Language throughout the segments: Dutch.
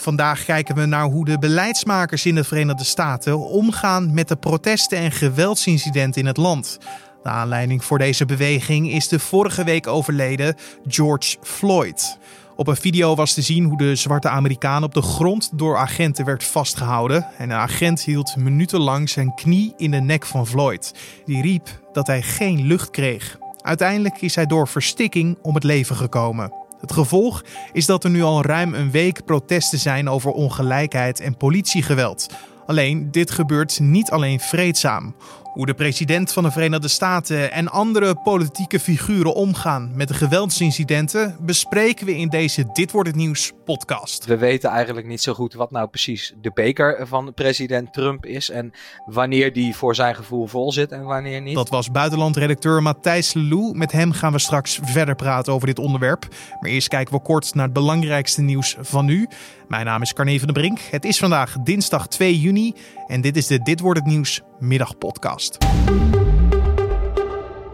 Vandaag kijken we naar hoe de beleidsmakers in de Verenigde Staten omgaan met de protesten en geweldsincidenten in het land. De aanleiding voor deze beweging is de vorige week overleden George Floyd. Op een video was te zien hoe de zwarte Amerikaan op de grond door agenten werd vastgehouden. En een agent hield minutenlang zijn knie in de nek van Floyd. Die riep dat hij geen lucht kreeg. Uiteindelijk is hij door verstikking om het leven gekomen. Het gevolg is dat er nu al ruim een week protesten zijn over ongelijkheid en politiegeweld. Alleen dit gebeurt niet alleen vreedzaam. Hoe de president van de Verenigde Staten en andere politieke figuren omgaan met de geweldsincidenten bespreken we in deze Dit wordt het nieuws podcast. We weten eigenlijk niet zo goed wat nou precies de beker van president Trump is en wanneer die voor zijn gevoel vol zit en wanneer niet. Dat was buitenlandredacteur Matthijs Lelou. Met hem gaan we straks verder praten over dit onderwerp. Maar eerst kijken we kort naar het belangrijkste nieuws van nu. Mijn naam is Carne van der Brink. Het is vandaag dinsdag 2 juni en dit is de Dit wordt het nieuws middagpodcast. first.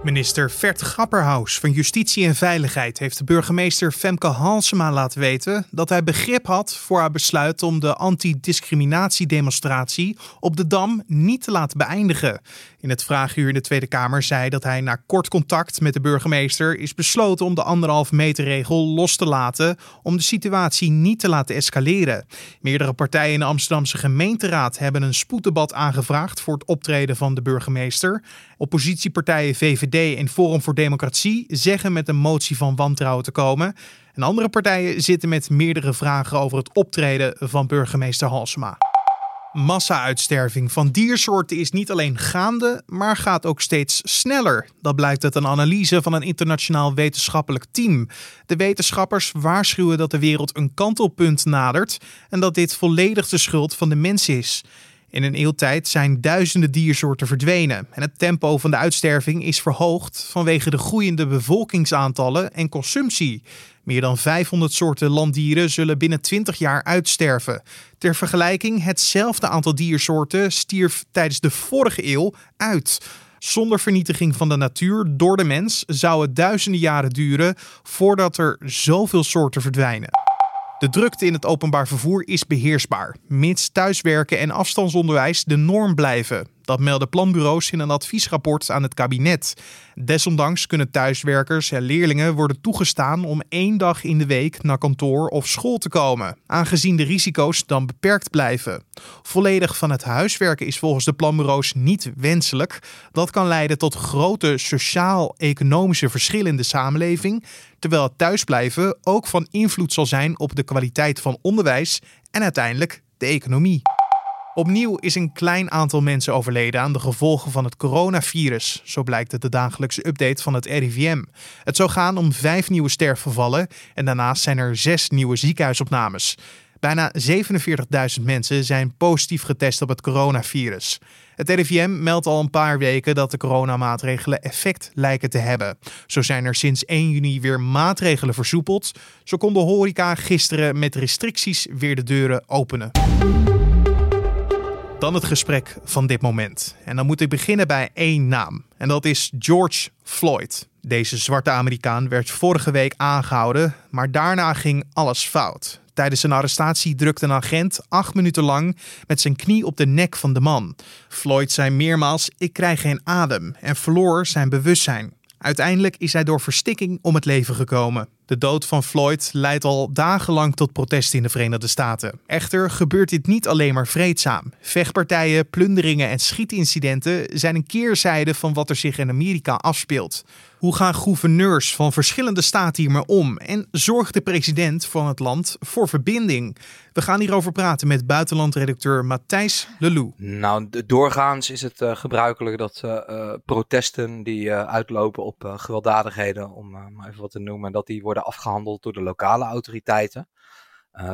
Minister Vert Grapperhaus van Justitie en Veiligheid heeft de burgemeester Femke Halsema laten weten dat hij begrip had voor haar besluit om de antidiscriminatiedemonstratie op de Dam niet te laten beëindigen. In het vraaguur in de Tweede Kamer zei dat hij na kort contact met de burgemeester is besloten om de anderhalve meter regel los te laten om de situatie niet te laten escaleren. Meerdere partijen in de Amsterdamse gemeenteraad hebben een spoeddebat aangevraagd voor het optreden van de burgemeester. Oppositiepartijen VVD en Forum voor Democratie zeggen met een motie van wantrouwen te komen. En andere partijen zitten met meerdere vragen over het optreden van burgemeester Halsema. Massa-uitsterving van diersoorten is niet alleen gaande, maar gaat ook steeds sneller. Dat blijkt uit een analyse van een internationaal wetenschappelijk team. De wetenschappers waarschuwen dat de wereld een kantelpunt nadert en dat dit volledig de schuld van de mens is. In een eeuw tijd zijn duizenden diersoorten verdwenen en het tempo van de uitsterving is verhoogd vanwege de groeiende bevolkingsaantallen en consumptie. Meer dan 500 soorten landdieren zullen binnen 20 jaar uitsterven. Ter vergelijking, hetzelfde aantal diersoorten stierf tijdens de vorige eeuw uit. Zonder vernietiging van de natuur door de mens zou het duizenden jaren duren voordat er zoveel soorten verdwijnen. De drukte in het openbaar vervoer is beheersbaar, mits thuiswerken en afstandsonderwijs de norm blijven. Dat melden planbureaus in een adviesrapport aan het kabinet. Desondanks kunnen thuiswerkers en leerlingen worden toegestaan om één dag in de week naar kantoor of school te komen, aangezien de risico's dan beperkt blijven. Volledig van het huiswerken is volgens de planbureaus niet wenselijk. Dat kan leiden tot grote sociaal-economische verschillen in de samenleving, terwijl het thuisblijven ook van invloed zal zijn op de kwaliteit van onderwijs en uiteindelijk de economie. Opnieuw is een klein aantal mensen overleden aan de gevolgen van het coronavirus. Zo blijkt uit de dagelijkse update van het RIVM. Het zou gaan om vijf nieuwe sterfgevallen en daarnaast zijn er zes nieuwe ziekenhuisopnames. Bijna 47.000 mensen zijn positief getest op het coronavirus. Het RIVM meldt al een paar weken dat de coronamaatregelen effect lijken te hebben. Zo zijn er sinds 1 juni weer maatregelen versoepeld. Zo kon de horeca gisteren met restricties weer de deuren openen. Dan het gesprek van dit moment. En dan moet ik beginnen bij één naam. En dat is George Floyd. Deze zwarte Amerikaan werd vorige week aangehouden, maar daarna ging alles fout. Tijdens zijn arrestatie drukte een agent acht minuten lang met zijn knie op de nek van de man. Floyd zei meermaals: Ik krijg geen adem en verloor zijn bewustzijn. Uiteindelijk is hij door verstikking om het leven gekomen. De dood van Floyd leidt al dagenlang tot protesten in de Verenigde Staten. Echter gebeurt dit niet alleen maar vreedzaam. Vechtpartijen, plunderingen en schietincidenten zijn een keerzijde van wat er zich in Amerika afspeelt. Hoe gaan gouverneurs van verschillende staten hiermee om? En zorgt de president van het land voor verbinding? We gaan hierover praten met buitenlandredacteur Matthijs Lelou. Nou, doorgaans is het uh, gebruikelijk dat uh, protesten die uitlopen op gewelddadigheden, om maar even wat te noemen, dat die worden afgehandeld door de lokale autoriteiten.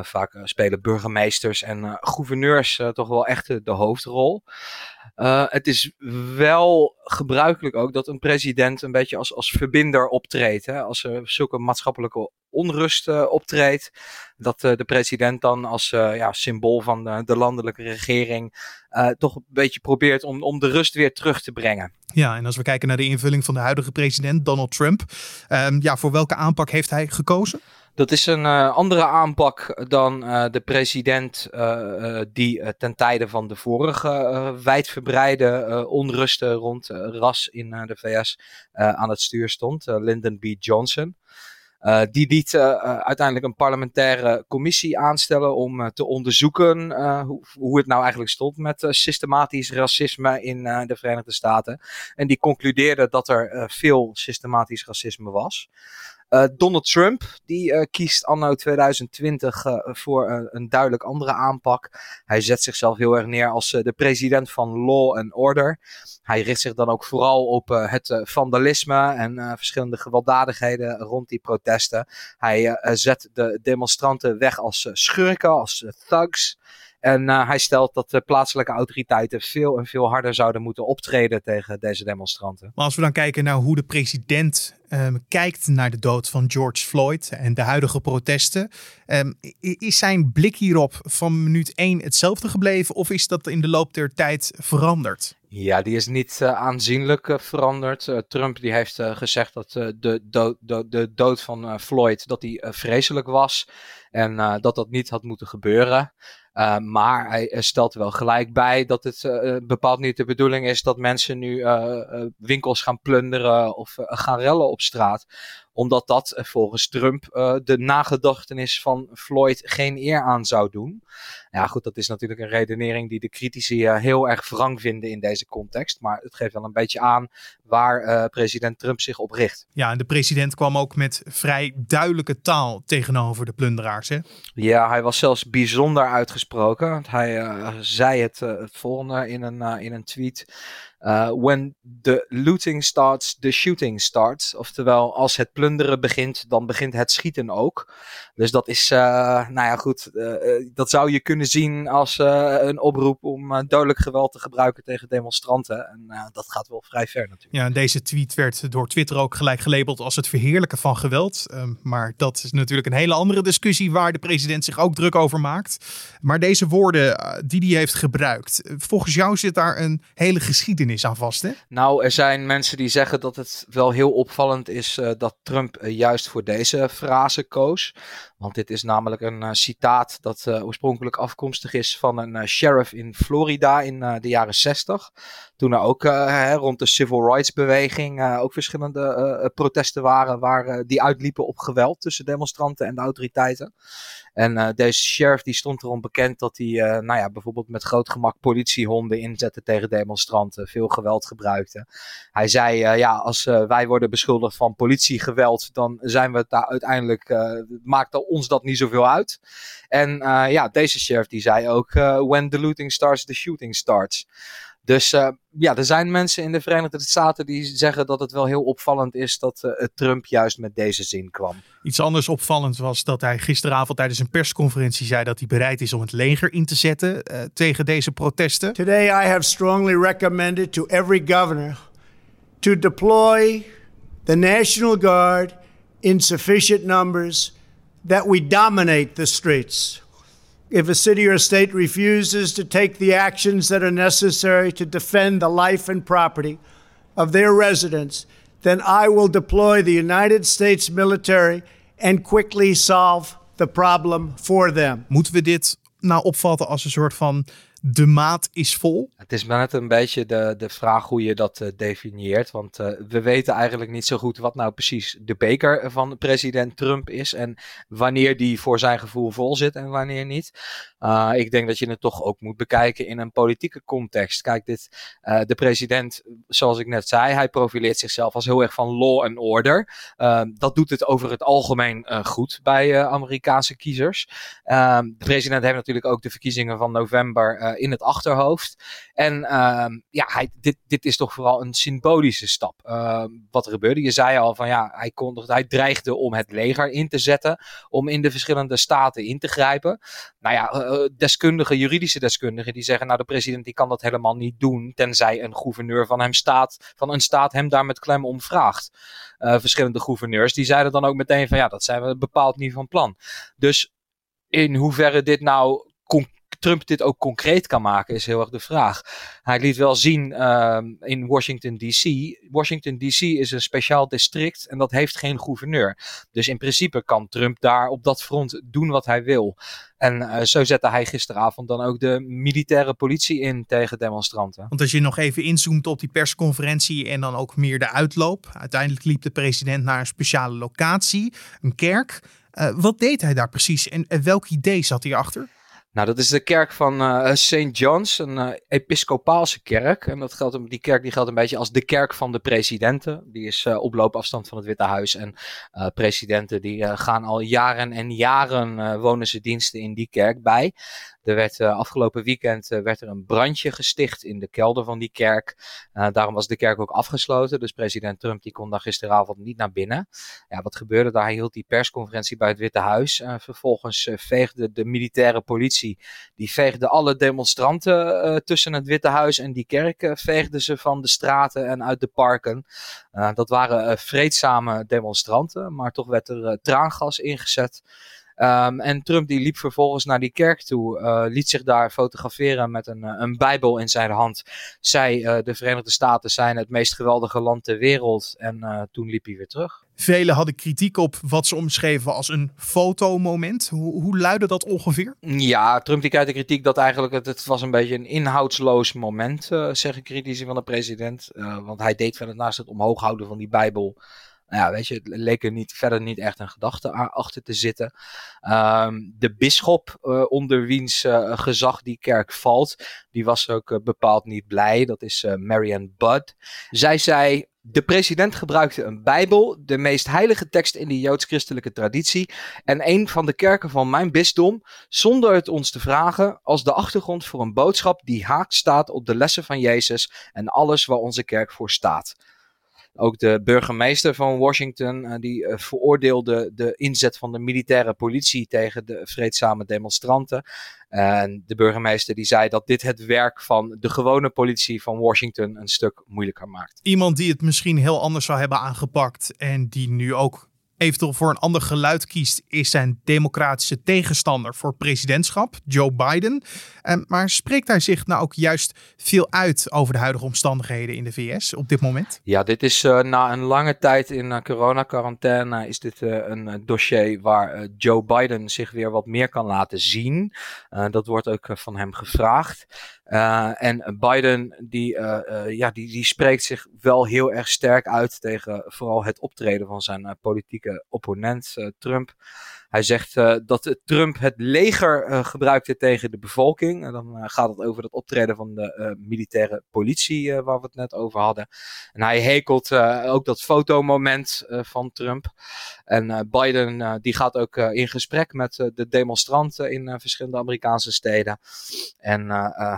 Vaak spelen burgemeesters en gouverneurs toch wel echt de hoofdrol. Het is wel gebruikelijk ook dat een president een beetje als, als verbinder optreedt. Hè? Als er zulke maatschappelijke onrust optreedt, dat de president dan als ja, symbool van de, de landelijke regering toch een beetje probeert om, om de rust weer terug te brengen. Ja, en als we kijken naar de invulling van de huidige president Donald Trump, ehm, ja, voor welke aanpak heeft hij gekozen? Dat is een uh, andere aanpak dan uh, de president uh, die ten tijde van de vorige wijdverbreide onrusten rond ras in de VS aan het stuur stond, Lyndon B. Johnson. die liet uiteindelijk een parlementaire commissie aanstellen om te onderzoeken hoe, hoe, het nou eigenlijk stond met systematisch racisme in de Verenigde Staten. En die concludeerde dat er veel systematisch racisme was. Uh, Donald Trump, die uh, kiest anno 2020 uh, eh, voor een duidelijk andere aanpak. Hij zet zichzelf heel erg neer als de president van law and order. Hij richt zich dan ook vooral op het vandalisme en verschillende gewelddadigheden rond die protesten. Hij zet de demonstranten weg als schurken, als thugs. En uh, hij stelt dat de plaatselijke autoriteiten veel en veel harder zouden moeten optreden tegen deze demonstranten. Maar als we dan kijken naar hoe de president um, kijkt naar de dood van George Floyd en de huidige protesten, um, is zijn blik hierop van minuut 1 hetzelfde gebleven of is dat in de loop der tijd veranderd? Ja, die is niet uh, aanzienlijk uh, veranderd. Uh, Trump die heeft gezegd dat de, dood, de, de dood van Floyd dat die vreselijk was en dat dat niet had moeten gebeuren. Uh, maar hij stelt wel gelijk bij dat het uh, bepaald niet de bedoeling is dat mensen nu winkels gaan plunderen of gaan rellen op straat omdat dat eh, volgens Trump uh, de nagedachtenis van Floyd geen eer aan zou doen. Ja, goed, dat is natuurlijk een redenering die de critici uh, heel erg wrang vinden in deze context. Maar het geeft wel een beetje aan waar president Trump zich op richt. Ja, en de president kwam ook met vrij duidelijke taal tegenover de plunderaars. Hè? Ja, hij was zelfs bijzonder uitgesproken. Hij zei het, het volgende in een, in een tweet. Uh, when the looting starts, the shooting starts. Oftewel, als het plunderen begint, dan begint het schieten ook. Dus dat is, uh, nou ja, goed. Uh, dat zou je kunnen zien als een oproep om dodelijk geweld te gebruiken tegen demonstranten. En dat gaat wel vrij ver natuurlijk. Ja, deze tweet werd door Twitter ook gelijk gelabeld als het verheerlijken van geweld. Ehm, maar dat is natuurlijk een hele andere discussie waar de president zich ook druk over maakt. Maar deze woorden die hij heeft gebruikt, volgens jou zit daar een hele geschiedenis aan vast, hè? Nou, er zijn mensen die zeggen dat het wel heel opvallend is uh, dat Trump uh, juist voor deze frase koos. Want dit is namelijk een uh, citaat dat oorspronkelijk afkomstig is van een sheriff in Florida in de jaren 60. Toen er ook hè, rond de civil rights beweging ook verschillende protesten waren waar die uitliepen op geweld tussen demonstranten en de autoriteiten. En uh, deze sheriff die stond erom bekend dat hij uh, nou ja, bijvoorbeeld met groot gemak politiehonden inzette tegen demonstranten, veel geweld gebruikte. Hij zei, uh, ja, als wij worden beschuldigd van politiegeweld, dan zijn we daar uiteindelijk, maakt ons dat niet zoveel uit. En ja, deze sheriff die zei ook, when the looting starts, the shooting starts. Dus uh, ja, er zijn mensen in de Verenigde Staten die zeggen dat het wel heel opvallend is dat uh, Trump juist met deze zin kwam. Iets anders opvallend was dat hij gisteravond tijdens een persconferentie zei dat hij bereid is om het leger in te zetten uh, tegen deze protesten. Today I have strongly recommended to every governor to deploy the National Guard in sufficient numbers that we dominate the streets. If a city or state refuses to take the actions that are necessary to defend the life and property of their residents, then I will deploy the United States military and quickly solve the problem for them. Moeten we dit nou opvatten als een soort van de maat is vol? Het is net een beetje de, de vraag hoe je dat uh, definieert. Want uh, we weten eigenlijk niet zo goed wat nou precies de beker van president Trump is. En wanneer die voor zijn gevoel vol zit en wanneer niet. Uh, ik denk dat je het toch ook moet bekijken in een politieke context. Kijk, dit, de president, zoals ik net zei, hij profileert zichzelf als heel erg van law and order. dat doet het over het algemeen goed bij Amerikaanse kiezers. de president heeft natuurlijk ook de verkiezingen van november eh, in het achterhoofd. En ehm, ja, hij, dit, dit is toch vooral een symbolische stap. Ehm, wat er gebeurde, je zei al van ja, hij, kon, hij dreigde om het leger in te zetten, om in de verschillende staten in te grijpen. Nou ja, uh, deskundigen, juridische deskundigen, die zeggen nou de president die kan dat helemaal niet doen, tenzij een gouverneur van hem staat, van een staat hem daar met klem om vraagt. Verschillende gouverneurs, die zeiden dan ook meteen van ja, dat zijn we bepaald niet van plan. Dus in hoeverre dit nou Trump dit ook concreet kan maken, is heel erg de vraag. Hij liet wel zien ehm, in Washington DC. Washington DC is een speciaal district en dat heeft geen gouverneur. Dus in principe kan Trump daar op dat front doen wat hij wil. En uh, zo zette hij gisteravond dan ook de militaire politie in tegen demonstranten. Want als je nog even inzoomt op die persconferentie en dan ook meer de uitloop. Uiteindelijk liep de president naar een speciale locatie, een kerk. Uh, wat deed hij daar precies en, welk idee zat hij achter? Nou, dat is de kerk van uh, eh, St. John's, een uh, episcopaalse kerk. En dat geldt, die kerk die geldt een beetje als de kerk van de presidenten. Die is uh, op loopafstand van het Witte Huis. En presidenten die gaan al jaren en jaren wonen ze diensten in die kerk bij. Er werd uh, afgelopen weekend uh, werd er een brandje gesticht in de kelder van die kerk. Uh, daarom was de kerk ook afgesloten. Dus president Trump die kon daar gisteravond niet naar binnen. Ja, wat gebeurde daar? Hij hield die persconferentie bij het Witte Huis. vervolgens veegde de militaire politie, die veegde alle demonstranten tussen het Witte Huis en die kerk, veegden ze van de straten en uit de parken. dat waren vreedzame demonstranten, maar toch werd er traangas ingezet. Um, en Trump die liep vervolgens naar die kerk toe, uh, liet zich daar fotograferen met een, eh, een Bijbel in zijn hand. Zei uh, de Verenigde Staten zijn het meest geweldige land ter wereld. En uh, toen liep hij weer terug. Velen hadden kritiek op wat ze omschreven als een fotomoment. Hoe, hoe luidde dat ongeveer? Ja, Trump die de kritiek dat eigenlijk het, het was een beetje een inhoudsloos moment, zeggen critici van de president. Want hij deed verder naast het omhoog houden van die Bijbel nou ja, weet je, het leek er niet, verder niet echt een gedachte achter te zitten. Um, de bisschop uh, onder wiens uh, gezag die kerk valt, die was ook uh, bepaald niet blij. Dat is Marianne Budd. Zij zei, de president gebruikte een Bijbel, de meest heilige tekst in de joods-christelijke traditie, en een van de kerken van mijn bisdom, zonder het ons te vragen, als de achtergrond voor een boodschap die haakt staat op de lessen van Jezus en alles waar onze kerk voor staat. Ook de burgemeester van Washington, uh, die uh, veroordeelde de inzet van de militaire politie tegen de vreedzame demonstranten. En de burgemeester die zei dat dit het werk van de gewone politie van Washington een stuk moeilijker maakt. Iemand die het misschien heel anders zou hebben aangepakt en die nu ook eventueel voor een ander geluid kiest, is zijn democratische tegenstander voor presidentschap, Joe Biden. Um, maar spreekt hij zich nou ook juist veel uit over de huidige omstandigheden in de VS op dit moment? Ja, dit is uh, na een lange tijd in uh, coronacarantaine is dit uh, een dossier waar Joe Biden zich weer wat meer kan laten zien. dat wordt ook van hem gevraagd. En Biden die, ja, die, die spreekt zich wel heel erg sterk uit tegen vooral het optreden van zijn politieke opponent Trump. Hij zegt uh, dat Trump het leger uh, gebruikte tegen de bevolking. En dan uh, gaat het over het optreden van de militaire politie waar we het net over hadden. En hij hekelt ook dat fotomoment van Trump. En Biden die gaat ook in gesprek met de demonstranten in verschillende Amerikaanse steden. En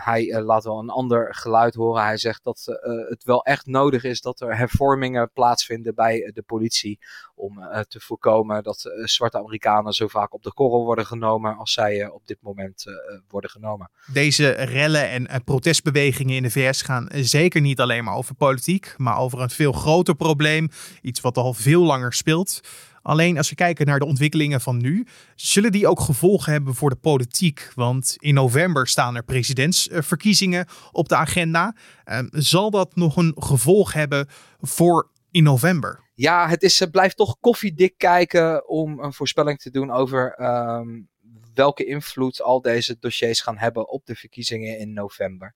hij laat wel een ander geluid horen. Hij zegt dat het wel echt nodig is dat er hervormingen plaatsvinden bij de politie. Om te voorkomen dat zwarte Amerikanen zo vaak op de korrel worden genomen als zij uh, op dit moment uh, worden genomen. Deze rellen en protestbewegingen in de VS gaan zeker niet alleen maar over politiek, maar over een veel groter probleem. Iets wat al veel langer speelt. Alleen als we kijken naar de ontwikkelingen van nu, zullen die ook gevolgen hebben voor de politiek? Want in november staan er presidentsverkiezingen op de agenda. Uh, zal dat nog een gevolg hebben voor in november? Ja, het is, blijft toch koffiedik kijken om een voorspelling te doen over um, welke invloed al deze dossiers gaan hebben op de verkiezingen in november.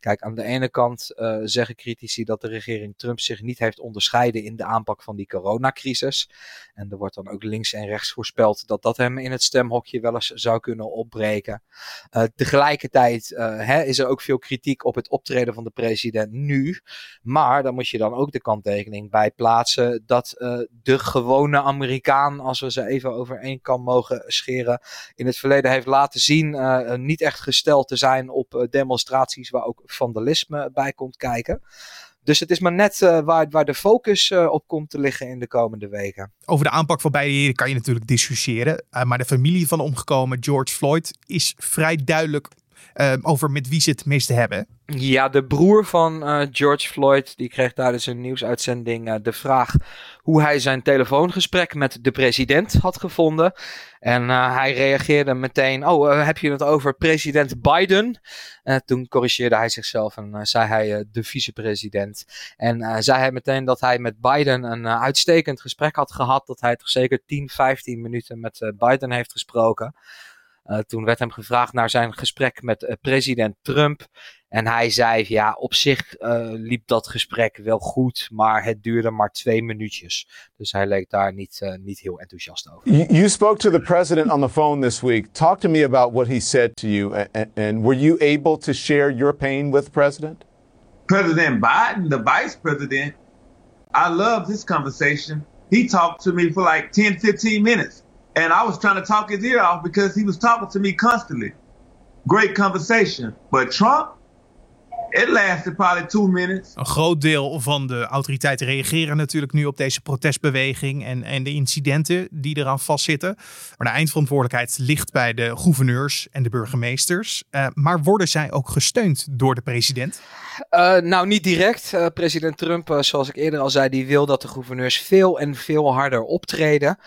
Kijk, aan de ene kant uh, zeggen critici dat de regering Trump zich niet heeft onderscheiden in de aanpak van die coronacrisis. En er wordt dan ook links en rechts voorspeld dat dat hem in het stemhokje wel eens zou kunnen opbreken. Uh, tegelijkertijd uh, hè, is er ook veel kritiek op het optreden van de president nu. Maar dan moet je dan ook de kanttekening bij plaatsen dat de gewone Amerikaan, als we ze even over één kan mogen scheren, in het verleden heeft laten zien niet echt gesteld te zijn op demonstraties waar ook vandalisme bij komt kijken. Dus het is maar net waar, waar de focus op komt te liggen in de komende weken. Over de aanpak van beide heren kan je natuurlijk discussiëren. Maar de familie van de omgekomen George Floyd is vrij duidelijk over met wie ze het meeste hebben. Ja, de broer van uh, George Floyd die kreeg tijdens een nieuwsuitzending uh, de vraag hoe hij zijn telefoongesprek met de president had gevonden. En uh, hij reageerde meteen: Oh, heb je het over president Biden? toen corrigeerde hij zichzelf en zei hij de vicepresident. En zei hij meteen dat hij met Biden een uitstekend gesprek had gehad. Dat hij toch zeker 10, 15 minuten met Biden heeft gesproken. Toen werd hem gevraagd naar zijn gesprek met president Trump. En hij zei, ja, op zich uh, liep dat gesprek wel goed, maar het duurde maar twee minuutjes. Dus hij leek daar niet, niet heel enthousiast over. You, you, spoke to the president on the phone this week. Talk to me about what he said to you. And, and were you able to share your pain with the president? President Biden, the vice president, I loved this conversation. He talked to me for like 10, 15 minutes. And I was trying to talk his ear off because he was talking to me constantly. Great conversation. But Trump, it lasted probably two minutes. Een groot deel van de autoriteiten reageren natuurlijk nu op deze protestbeweging en, en de incidenten die eraan vastzitten. Maar de eindverantwoordelijkheid ligt bij de gouverneurs en de burgemeesters. Uh, maar worden zij ook gesteund door de president? Uh, nou, niet direct. Uh, president Trump, zoals ik eerder al zei, die wil dat de gouverneurs veel en veel harder optreden.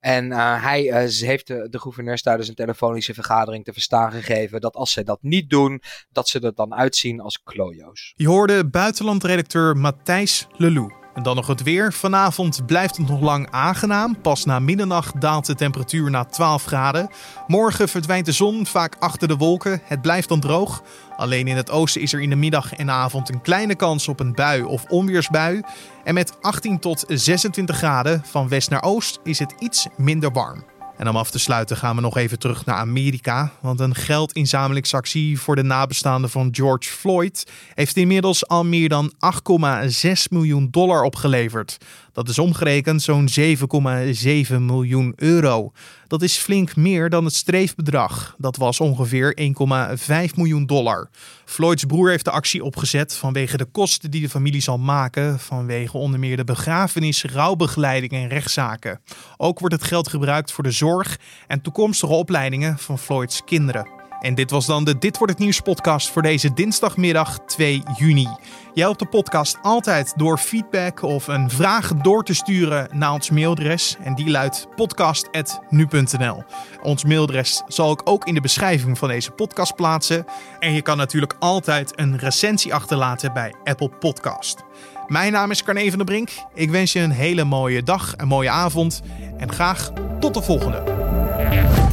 En uh, hij uh, heeft de, de gouverneurs tijdens een telefonische vergadering te verstaan gegeven dat als ze dat niet doen, dat ze er dan uitzien als klojo's. Je hoorde buitenlandredacteur Matthijs Lelou. En dan nog het weer. Vanavond blijft het nog lang aangenaam. Pas na middernacht daalt de temperatuur naar 12 graden. Morgen verdwijnt de zon vaak achter de wolken. Het blijft dan droog. Alleen in het oosten is er in de middag en avond een kleine kans op een bui of onweersbui. En met 18 tot 26 graden van west naar oost is het iets minder warm. En om af te sluiten gaan we nog even terug naar Amerika. Want een geldinzamelingsactie voor de nabestaanden van George Floyd heeft inmiddels al meer dan 8,6 miljoen dollar opgeleverd. Dat is omgerekend zo'n 7,7 miljoen euro. Dat is flink meer dan het streefbedrag. Dat was ongeveer 1,5 miljoen dollar. Floyds broer heeft de actie opgezet vanwege de kosten die de familie zal maken. Vanwege onder meer de begrafenis, rouwbegeleiding en rechtszaken. Ook wordt het geld gebruikt voor de zorg en toekomstige opleidingen van Floyds kinderen. En dit was dan de Dit wordt het nieuws podcast voor deze dinsdagmiddag 2 juni. Jij helpt de podcast altijd door feedback of een vraag door te sturen naar ons mailadres. En die luidt podcast.nu.nl. Ons mailadres zal ik ook in de beschrijving van deze podcast plaatsen. En je kan natuurlijk altijd een recensie achterlaten bij Apple Podcast. Mijn naam is Carne van der Brink. Ik wens je een hele mooie dag, een mooie avond en graag tot de volgende.